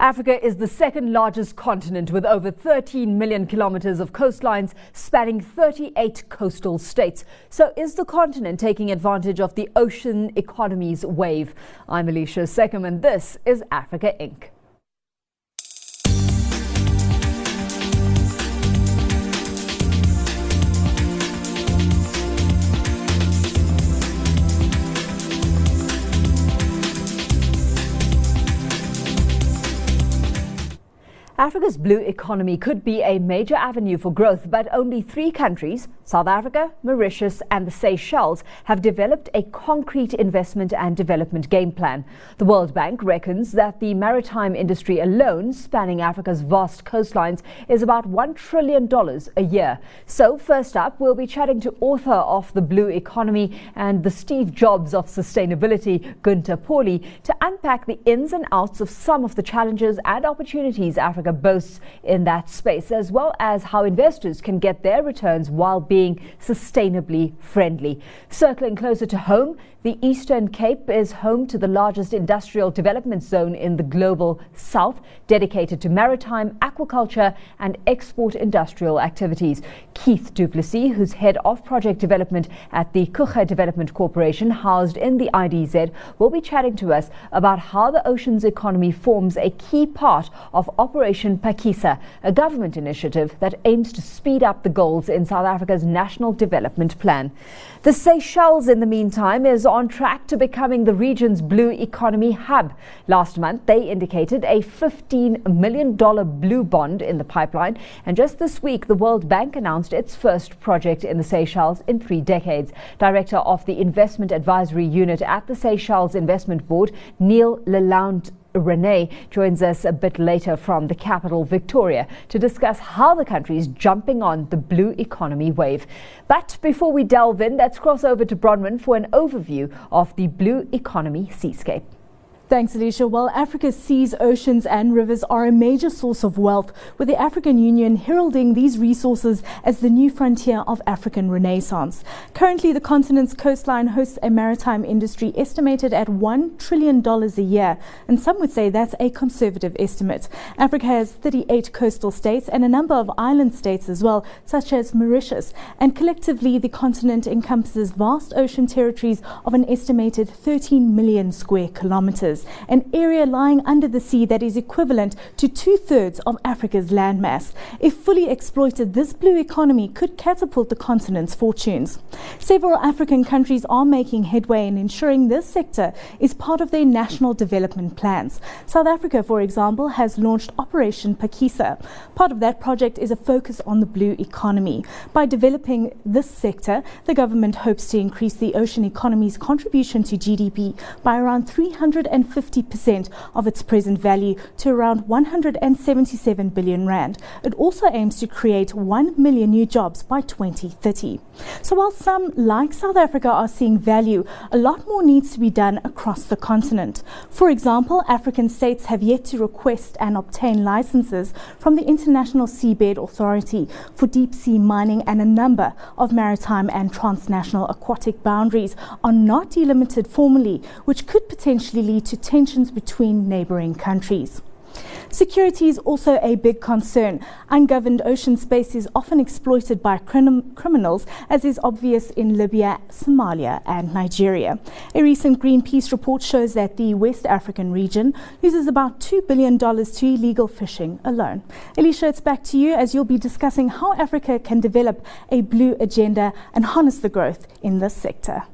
Africa is the second largest continent with over 13 million kilometers of coastlines spanning 38 coastal states. So, is the continent taking advantage of the ocean economy's wave? I'm Alicia Seckham, and this is Africa Inc. Africa's blue economy could be a major avenue for growth, but only three countries, South Africa, Mauritius, and the Seychelles, have developed a concrete investment and development game plan. The World Bank reckons that the maritime industry alone, spanning Africa's vast coastlines, is about $1 trillion a year. So, first up, we'll be chatting to author of The Blue Economy and the Steve Jobs of Sustainability, Gunter Pauli, to unpack the ins and outs of some of the challenges and opportunities Africa Africa boasts in that space, as well as how investors can get their returns while being sustainably friendly. Circling closer to home, the Eastern Cape is home to the largest industrial development zone in the global south, dedicated to maritime, aquaculture, and export industrial activities. Keith du Plessis, who's head of project development at the Coega Development Corporation, housed in the IDZ, will be chatting to us about how the ocean's economy forms a key part of Operation Phakisa, a government initiative that aims to speed up the goals in South Africa's National Development Plan. The Seychelles, in the meantime, is on track to becoming the region's blue economy hub. Last month, they indicated a $15 million blue bond in the pipeline. And just this week, the World Bank announced its first project in the Seychelles in three decades. Director of the Investment Advisory Unit at the Seychelles Investment Board, Neil Lalonde Renee joins us a bit later from the capital, Victoria, to discuss how the country is jumping on the blue economy wave. But before we delve in, let's cross over to Bronwyn for an overview of the blue economy seascape. Thanks, Alicia. Well, Africa's seas, oceans, and rivers are a major source of wealth, with the African Union heralding these resources as the new frontier of African renaissance. Currently, the continent's coastline hosts a maritime industry estimated at $1 trillion a year, and some would say that's a conservative estimate. Africa has 38 coastal states and a number of island states as well, such as Mauritius, and collectively, the continent encompasses vast ocean territories of an estimated 13 million square kilometers an area lying under the sea that is equivalent to two thirds of Africa's landmass. If fully exploited, this blue economy could catapult the continent's fortunes. Several African countries are making headway in ensuring this sector is part of their national development plans. South Africa, for example, has launched Operation Phakisa. Part of that project is a focus on the blue economy. By developing this sector, the government hopes to increase the ocean economy's contribution to GDP by around 350 50% of its present value to around 177 billion rand. It also aims to create 1 million new jobs by 2030. So while some, like South Africa, are seeing value, a lot more needs to be done across the continent. For example, African states have yet to request and obtain licenses from the International Seabed Authority for deep sea mining and a number of maritime and transnational aquatic boundaries are not delimited formally, which could potentially lead to tensions between neighboring countries. Security is also a big concern. Ungoverned ocean space is often exploited by crim- criminals, as is obvious in Libya, Somalia, and Nigeria. A recent Greenpeace report shows that the West African region loses about $2 billion to illegal fishing alone. Alicia, it's back to you as you'll be discussing how Africa can develop a blue agenda and harness the growth in this sector.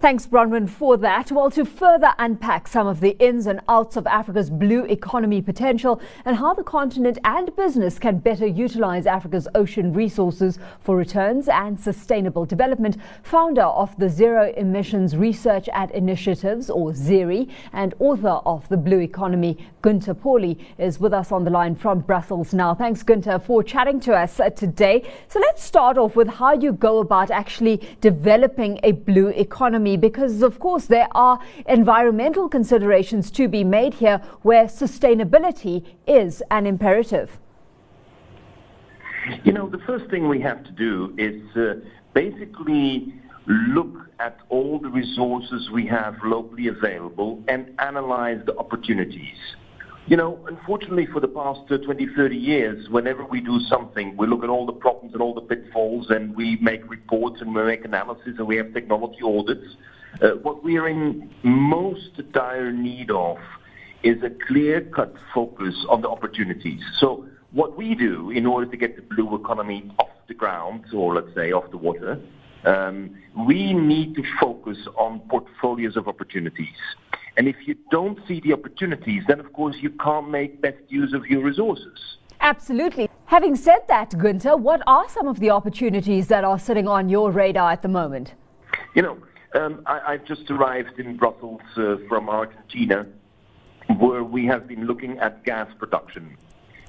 Thanks, Bronwyn, for that. Well, to further unpack some of the ins and outs of Africa's blue economy potential and how the continent and business can better utilize Africa's ocean resources for returns and sustainable development, founder of the Zero Emissions Research and Initiatives, or ZERI, and author of The Blue Economy, Gunter Pauli, is with us on the line from Brussels now. Thanks, Gunter, for chatting to us uh, today. So let's start off with how you go about actually developing a blue economy because, of course, there are environmental considerations to be made here where sustainability is an imperative. You know, the first thing we have to do is uh, basically look at all the resources we have locally available and analyze the opportunities. You know, unfortunately, for the past uh, 20, 30 years, whenever we do something, we look at all the problems and all the pitfalls, and we make reports and we make analysis, and we have technology audits. Uh, what we are in most dire need of is a clear-cut focus on the opportunities. So what we do in order to get the blue economy off the ground, or let's say off the water, um, we need to focus on portfolios of opportunities. And if you don't see the opportunities, then of course you can't make best use of your resources. Absolutely. Having said that, Gunter, what are some of the opportunities that are sitting on your radar at the moment? You know, um, I, have just arrived in Brussels uh, from Argentina, where we have been looking at gas production.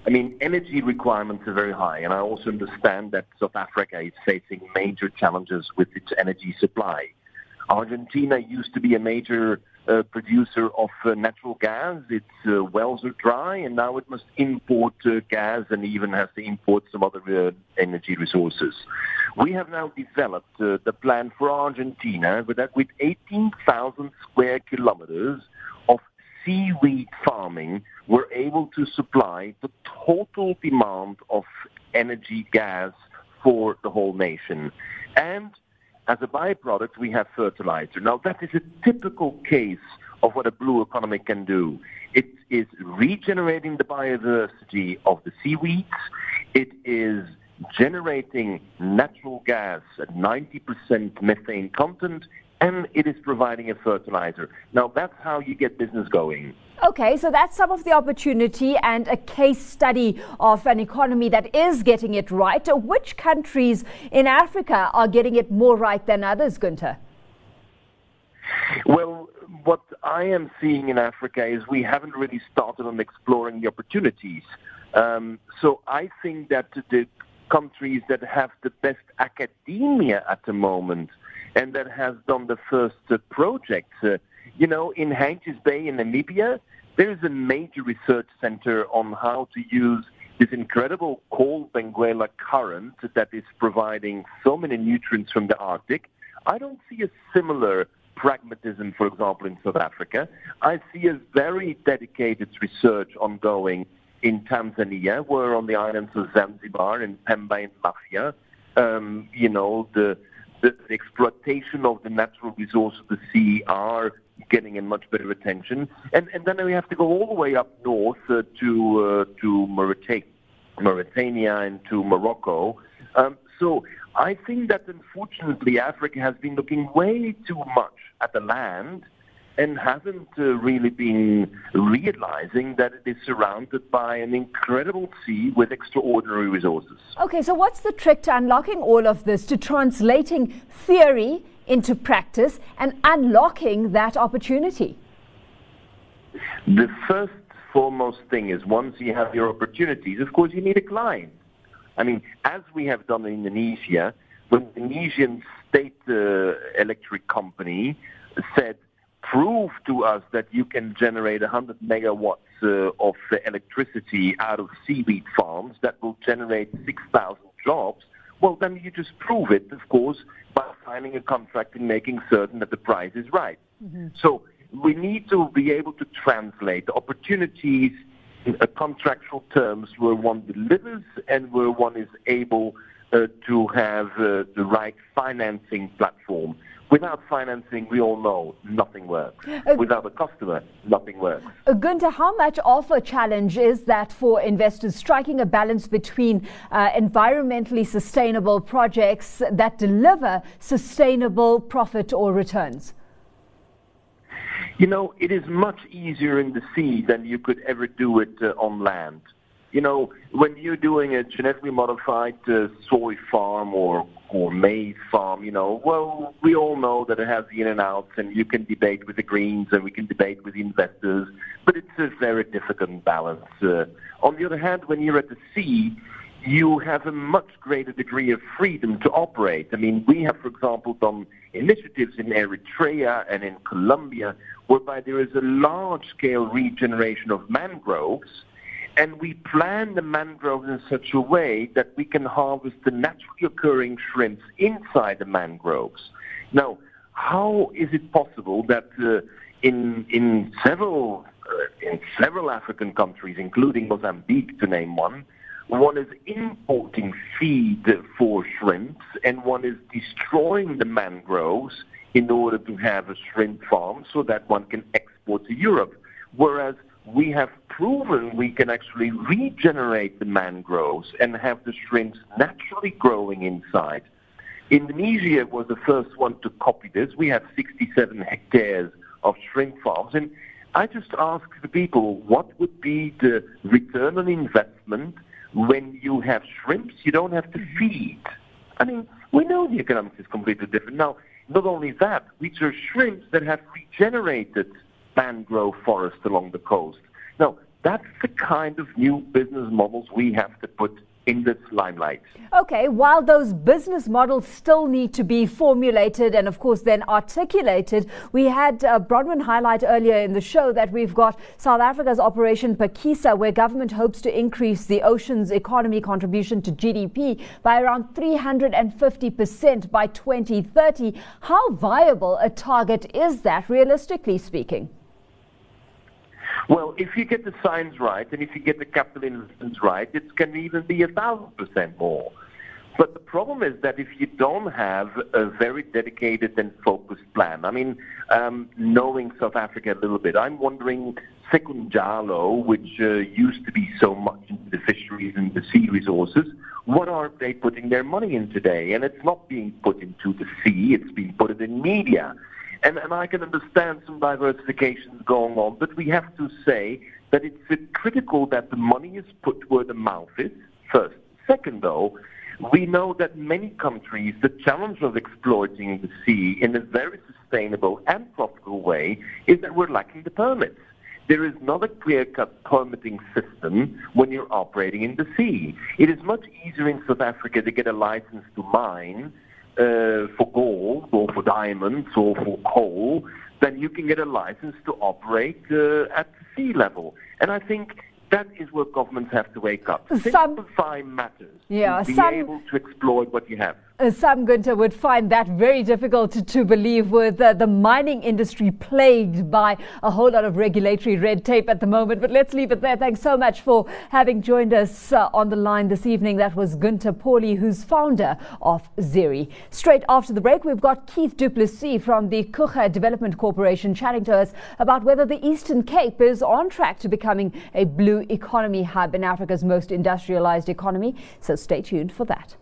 I mean, energy requirements are very high, and I also understand that South Africa is facing major challenges with its energy supply. Argentina used to be a major uh, producer of uh, natural gas. Its uh, wells are dry, and now it must import uh, gas and even has to import some other uh, energy resources. We have now developed uh, the plan for Argentina with, with 18,000 square kilometers of seaweed farming, we're able to supply the total demand of energy gas for the whole nation. And as a byproduct, we have fertilizer. Now, that is a typical case of what a blue economy can do. It is regenerating the biodiversity of the seaweeds. It is generating natural gas at 90% methane content and it is providing a fertilizer. Now, that's how you get business going. Okay, so that's some of the opportunity and a case study of an economy that is getting it right. Which countries in Africa are getting it more right than others, Gunter? Well, what I am seeing in Africa is we haven't really started on exploring the opportunities. Um, so I think that the countries that have the best academia at the moment and that has done the first uh, projects. Uh, you know, in Henties Bay in Namibia, there is a major research center on how to use this incredible cold Benguela current that is providing so many nutrients from the Arctic. I don't see a similar pragmatism, for example, in South Africa. I see a very dedicated research ongoing in Tanzania, where on the islands of Zanzibar and Pemba and Mafia, um, you know, the the, exploitation of the natural resources of the sea are getting in much better attention. And, and then we have to go all the way up north uh, to, uh, to Mauritania, Mauritania and to Morocco. Um, so I think that unfortunately Africa has been looking way too much at the land and hasn't uh, really been realizing that it is surrounded by an incredible sea with extraordinary resources. Okay, so what's the trick to unlocking all of this, to translating theory into practice and unlocking that opportunity? The first foremost thing is once you have your opportunities, of course, you need a client. I mean, as we have done in Indonesia, when the Indonesian state uh, electric company said, prove to us that you can generate 100 megawatts uh, of uh, electricity out of seaweed farms that will generate 6,000 jobs, well, then you just prove it, of course, by signing a contract and making certain that the price is right. Mm-hmm. So we need to be able to translate opportunities in contractual terms where one delivers and where one is able uh, to have uh, the right financing platform. Without financing, we all know nothing works. Uh, Without a customer, nothing works. Uh, Gunter, how much of a challenge is that for investors striking a balance between uh, environmentally sustainable projects that deliver sustainable profit or returns? You know, it is much easier in the sea than you could ever do it uh, on land you know, when you're doing a genetically modified uh, soy farm or or maize farm, you know, well, we all know that it has the in and outs, and you can debate with the Greens and we can debate with the investors, but it's a very difficult balance. Uh, on the other hand, when you're at the sea, you have a much greater degree of freedom to operate. I mean, we have, for example, done initiatives in Eritrea and in Colombia whereby there is a large-scale regeneration of mangroves and we plan the mangroves in such a way that we can harvest the naturally occurring shrimps inside the mangroves. Now, how is it possible that uh, in in several in several African countries, including Mozambique, to name one, one is importing feed for shrimps, and one is destroying the mangroves in order to have a shrimp farm so that one can export to Europe. Whereas we have proven we can actually regenerate the mangroves and have the shrimps naturally growing inside. Indonesia was the first one to copy this. We have 67 hectares of shrimp farms. And I just ask the people, what would be the return on investment when you have shrimps you don't have to mm-hmm. feed? I mean, we know the economics is completely different. Now, not only that, these are shrimps that have regenerated mangrove forest along the coast. Now, that's the kind of new business models we have to put in this limelight. Okay, while those business models still need to be formulated and, of course, then articulated, we had uh, Bronwyn highlight earlier in the show that we've got South Africa's Operation Phakisa, where government hopes to increase the ocean's economy contribution to GDP by around 350% by 2030. How viable a target is that, realistically speaking? Well, if you get the science right and if you get the capital investments right, it can even be a thousand percent more. But the problem is that if you don't have a very dedicated and focused plan, I mean, um, knowing South Africa a little bit, I'm wondering Sekunjalo, which uh, used to be so much into the fisheries and the sea resources, what are they putting their money in today? And it's not being put into the sea, it's being put in media. And, and I can understand some diversifications going on, but we have to say that it's critical that the money is put where the mouth is, first. Second, though, we know that many countries, the challenge of exploiting the sea in a very sustainable and profitable way is that we're lacking the permits. There is not a clear-cut permitting system when you're operating in the sea. It is much easier in South Africa to get a license to mine uh, for gold or for diamonds or for coal, then you can get a license to operate uh, at sea level. And I think that is where governments have to wake up. Simplify matters. Yeah, be some, able to exploit what you have. Uh, some Gunter would find that very difficult to, to believe with uh, the mining industry plagued by a whole lot of regulatory red tape at the moment. But let's leave it there. Thanks so much for having joined us uh, on the line this evening. That was Gunter Pauli, who's founder of Zeri. Straight after the break, we've got Keith du Plessis from the Coega Development Corporation chatting to us about whether the Eastern Cape is on track to becoming a blue economy hub in Africa's most industrialized economy. So stay tuned for that.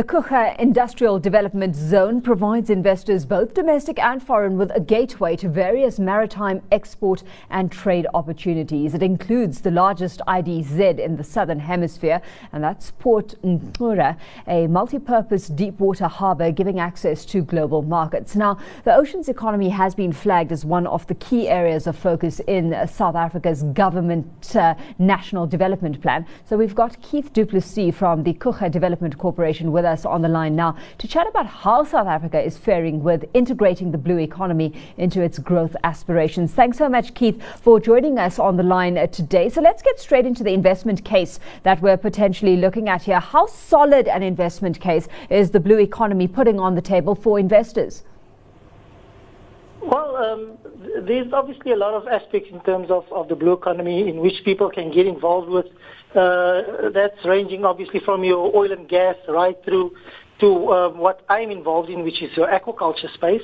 The Coega Industrial Development Zone provides investors, both domestic and foreign, with a gateway to various maritime export and trade opportunities. It includes the largest IDZ in the southern hemisphere, and that's Port Ngqura, a multi-purpose deep-water harbour giving access to global markets. Now, the ocean's economy has been flagged as one of the key areas of focus in South Africa's government uh, national development plan. So we've got Keith du Plessis from the Coega Development Corporation with us us on the line now to chat about how South Africa is faring with integrating the blue economy into its growth aspirations. Thanks so much, Keith, for joining us on the line uh, today. So let's get straight into the investment case that we're potentially looking at here. How solid an investment case is the blue economy putting on the table for investors? Well, um, there's obviously a lot of aspects in terms of, of the blue economy in which people can get involved with. Uh, that's ranging obviously from your oil and gas right through to um, what I'm involved in, which is your aquaculture space.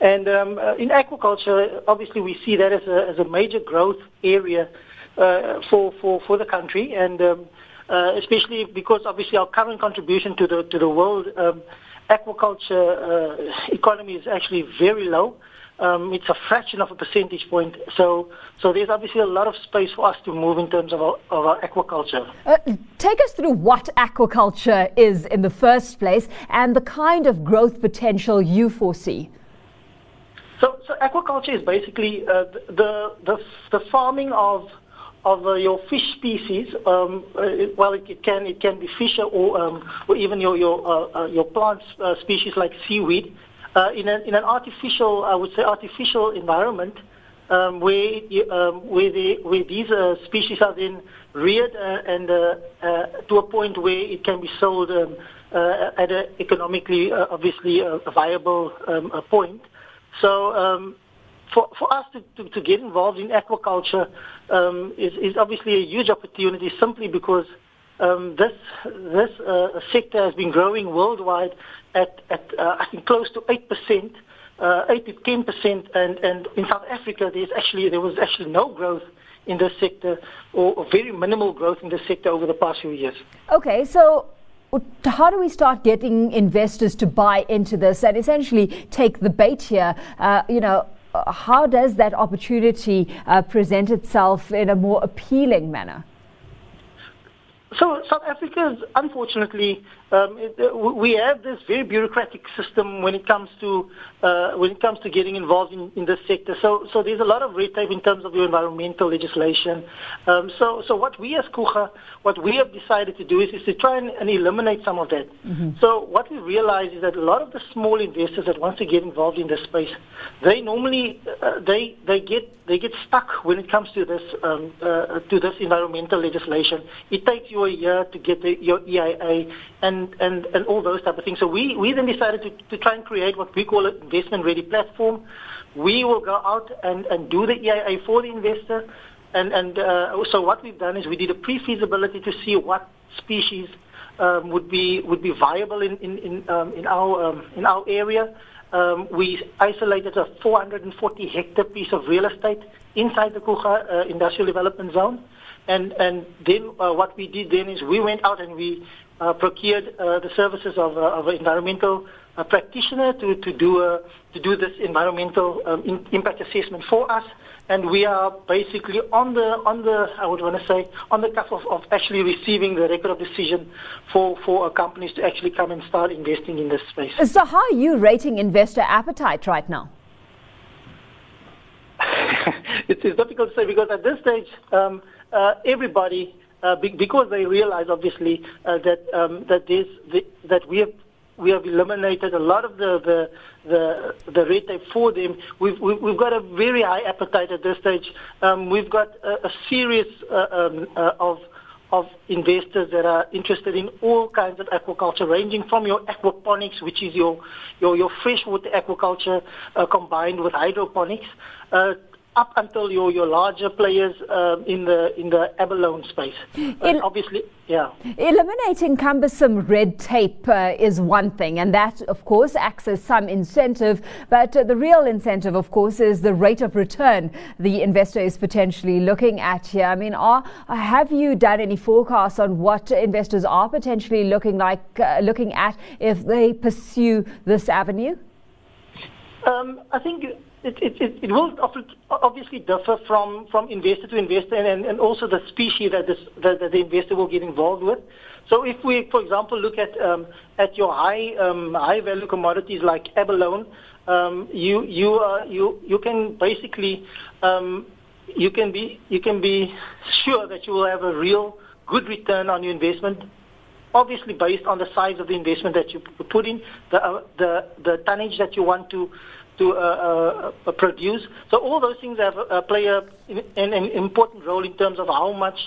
And um, uh, in aquaculture, obviously we see that as a, as a major growth area uh, for, for, for the country, and um, uh, especially because obviously our current contribution to the to the world um, aquaculture uh, economy is actually very low um, it's a fraction of a percentage point. So, so there's obviously a lot of space for us to move in terms of our, of our aquaculture. Uh, take us through what aquaculture is in the first place and the kind of growth potential you foresee. So, so aquaculture is basically uh, the, the the farming of of uh, your fish species. Um, uh, well, it, it, can it can be fish or um, or even your your uh, uh your plant uh, species like seaweed uh, in an in an artificial I would say artificial environment um, where um, where, where these species are then reared and to a point where it can be sold um, at an economically obviously viable um, point. So um, for, for us to, to, to, get involved in aquaculture um, is, is obviously a huge opportunity simply because um, this this uh, sector has been growing worldwide at, at uh, I think close to eight percent, uh, eight to ten percent, and and in South Africa there's actually there was actually no growth in this sector or, or very minimal growth in this sector over the past few years. Okay, so how do we start getting investors to buy into this and essentially take the bait here? Uh, you know, how does that opportunity uh, present itself in a more appealing manner? So South Africa is unfortunately um, it, uh, we have this very bureaucratic system when it comes to uh, when it comes to getting involved in, in this sector. So so there's a lot of red tape in terms of your environmental legislation. Um, so so what we as Coega, what we have decided to do is, is to try and, and eliminate some of that. Mm-hmm. So what we realize is that a lot of the small investors that want to get involved in this space, they normally uh, they they get they get stuck when it comes to this um, uh, to this environmental legislation. It takes you a year to get the, your EIA, and, and, and all those type of things. So we, we then decided to, to try and create what we call an investment ready platform. We will go out and, and do the EIA for the investor. And, and uh, so what we've done is we did a pre-feasibility to see what species um, would be would be viable in in in, um, in our um, in our area. Um, we isolated a 440 hectare piece of real estate inside the Coega uh, industrial development zone. And, and then uh, what we did then is we went out and we uh, procured uh, the services of, uh, of an environmental uh, practitioner to, to, do, uh, to do this environmental um, in, impact assessment for us. And we are basically on the, on the I would want to say, on the cusp of, of actually receiving the record of decision for, for companies to actually come and start investing in this space. So how are you rating investor appetite right now? it's, it's, difficult to say because at this stage, um, everybody, uh, be, because they realize obviously uh, that um, that this the, that we have we have eliminated a lot of the the the, the red tape for them. We've, we've got a very high appetite at this stage. Um, we've got a, a series uh, um, uh, of of investors that are interested in all kinds of aquaculture, ranging from your aquaponics, which is your your, your freshwater aquaculture uh, combined with hydroponics, uh, up until your, your larger players um, in the in the abalone space. El- obviously, yeah. Eliminating cumbersome red tape uh, is one thing, and that, of course, acts as some incentive. But uh, the real incentive, of course, is the rate of return the investor is potentially looking at here. I mean, are, have you done any forecasts on what investors are potentially looking like uh, looking at if they pursue this avenue? Um, I think it, it, it, will obviously differ from, from investor to investor and, and also the species that, this, that, that the investor will get involved with. So if we, for example, look at um, at your high um, high value commodities like abalone, um, you you uh, you you can basically um, you can be you can be sure that you will have a real good return on your investment. Obviously, based on the size of the investment that you put in, the uh, the the tonnage that you want to to uh, uh, produce. So all those things have uh, play a, an, an, important role in terms of how much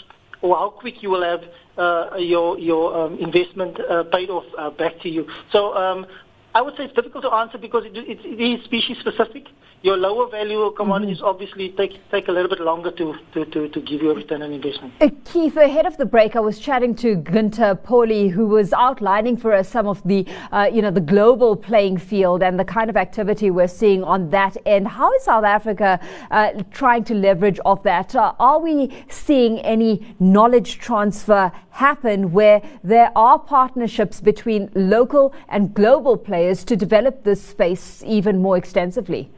or how quick you will have uh, your your um, investment uh, paid off uh, back to you. So um, I would say it's difficult to answer because it, it, it is species specific. Your lower value commodities mm-hmm. obviously take take a little bit longer to, to, to, to give you a return on investment. Uh, Keith, ahead of the break, I was chatting to Gunter Pauli, who was outlining for us some of the uh, you know the global playing field and the kind of activity we're seeing on that end. How is South Africa uh, trying to leverage off that? Uh, are we seeing any knowledge transfer happen where there are partnerships between local and global players to develop this space even more extensively?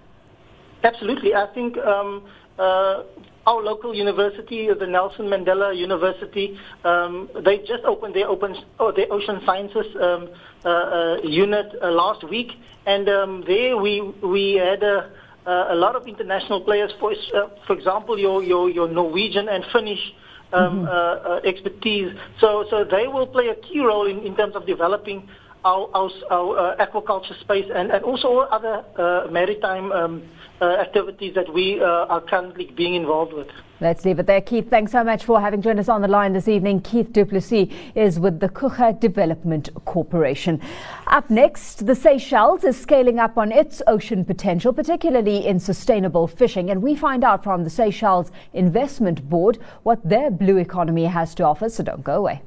Absolutely. I think um, uh, our local university, the Nelson Mandela University, um, they just opened their open oh, their ocean sciences um, uh, uh, unit uh, last week, and um, there we we had a a lot of international players. For uh, for example, your your your Norwegian and Finnish. Um, mm-hmm. uh, uh expertise, so so they will play a key role in, in terms of developing our, our, our aquaculture space and, and also other uh, maritime um, uh, activities that we uh, are currently being involved with. Let's leave it there. Keith, thanks so much for having joined us on the line this evening. Keith du Plessis is with the Coega Development Corporation. Up next, the Seychelles is scaling up on its ocean potential, particularly in sustainable fishing. And we find out from the Seychelles Investment Board what their blue economy has to offer, so don't go away.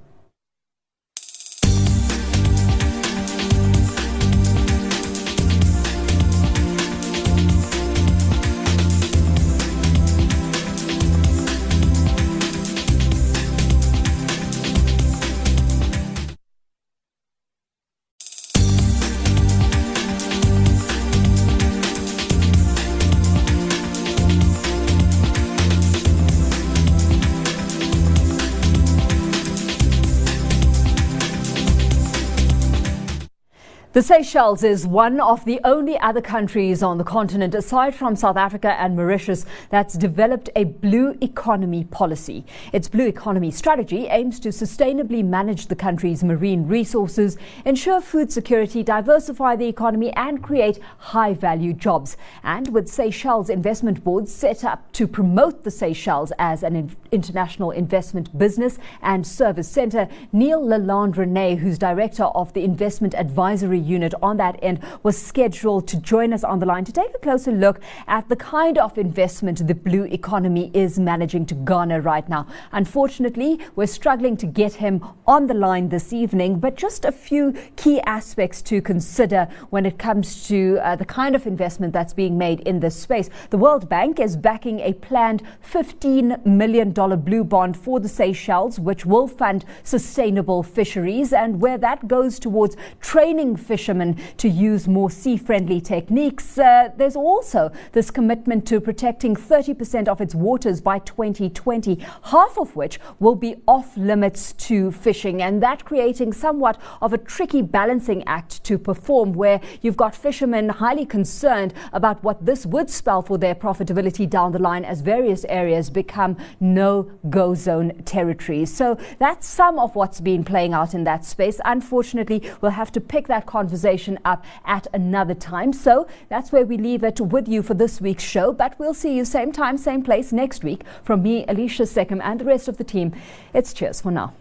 The Seychelles is one of the only other countries on the continent, aside from South Africa and Mauritius, that's developed a blue economy policy. Its blue economy strategy aims to sustainably manage the country's marine resources, ensure food security, diversify the economy, and create high value jobs. And with Seychelles Investment Board set up to promote the Seychelles as an international investment business and service center, Neil Lalande Rene, who's director of the Investment Advisory unit on that end was scheduled to join us on the line to take a closer look at the kind of investment the blue economy is managing to garner right now. Unfortunately, we're struggling to get him on the line this evening, but just a few key aspects to consider when it comes to uh, the kind of investment that's being made in this space. The World Bank is backing a planned $15 million blue bond for the Seychelles, which will fund sustainable fisheries and where that goes towards training fishermen fishermen to use more sea friendly techniques. Uh, there's also this commitment to protecting 30% of its waters by 2020, half of which will be off limits to fishing, and that creating somewhat of a tricky balancing act to perform where you've got fishermen highly concerned about what this would spell for their profitability down the line as various areas become no go zone territories. So that's some of what's been playing out in that space. Unfortunately, we'll have to pick that conversation conversation up at another time. So that's where we leave it with you for this week's show. But we'll see you same time, same place next week. From me, Alicia Seckham, and the rest of the team, it's cheers for now.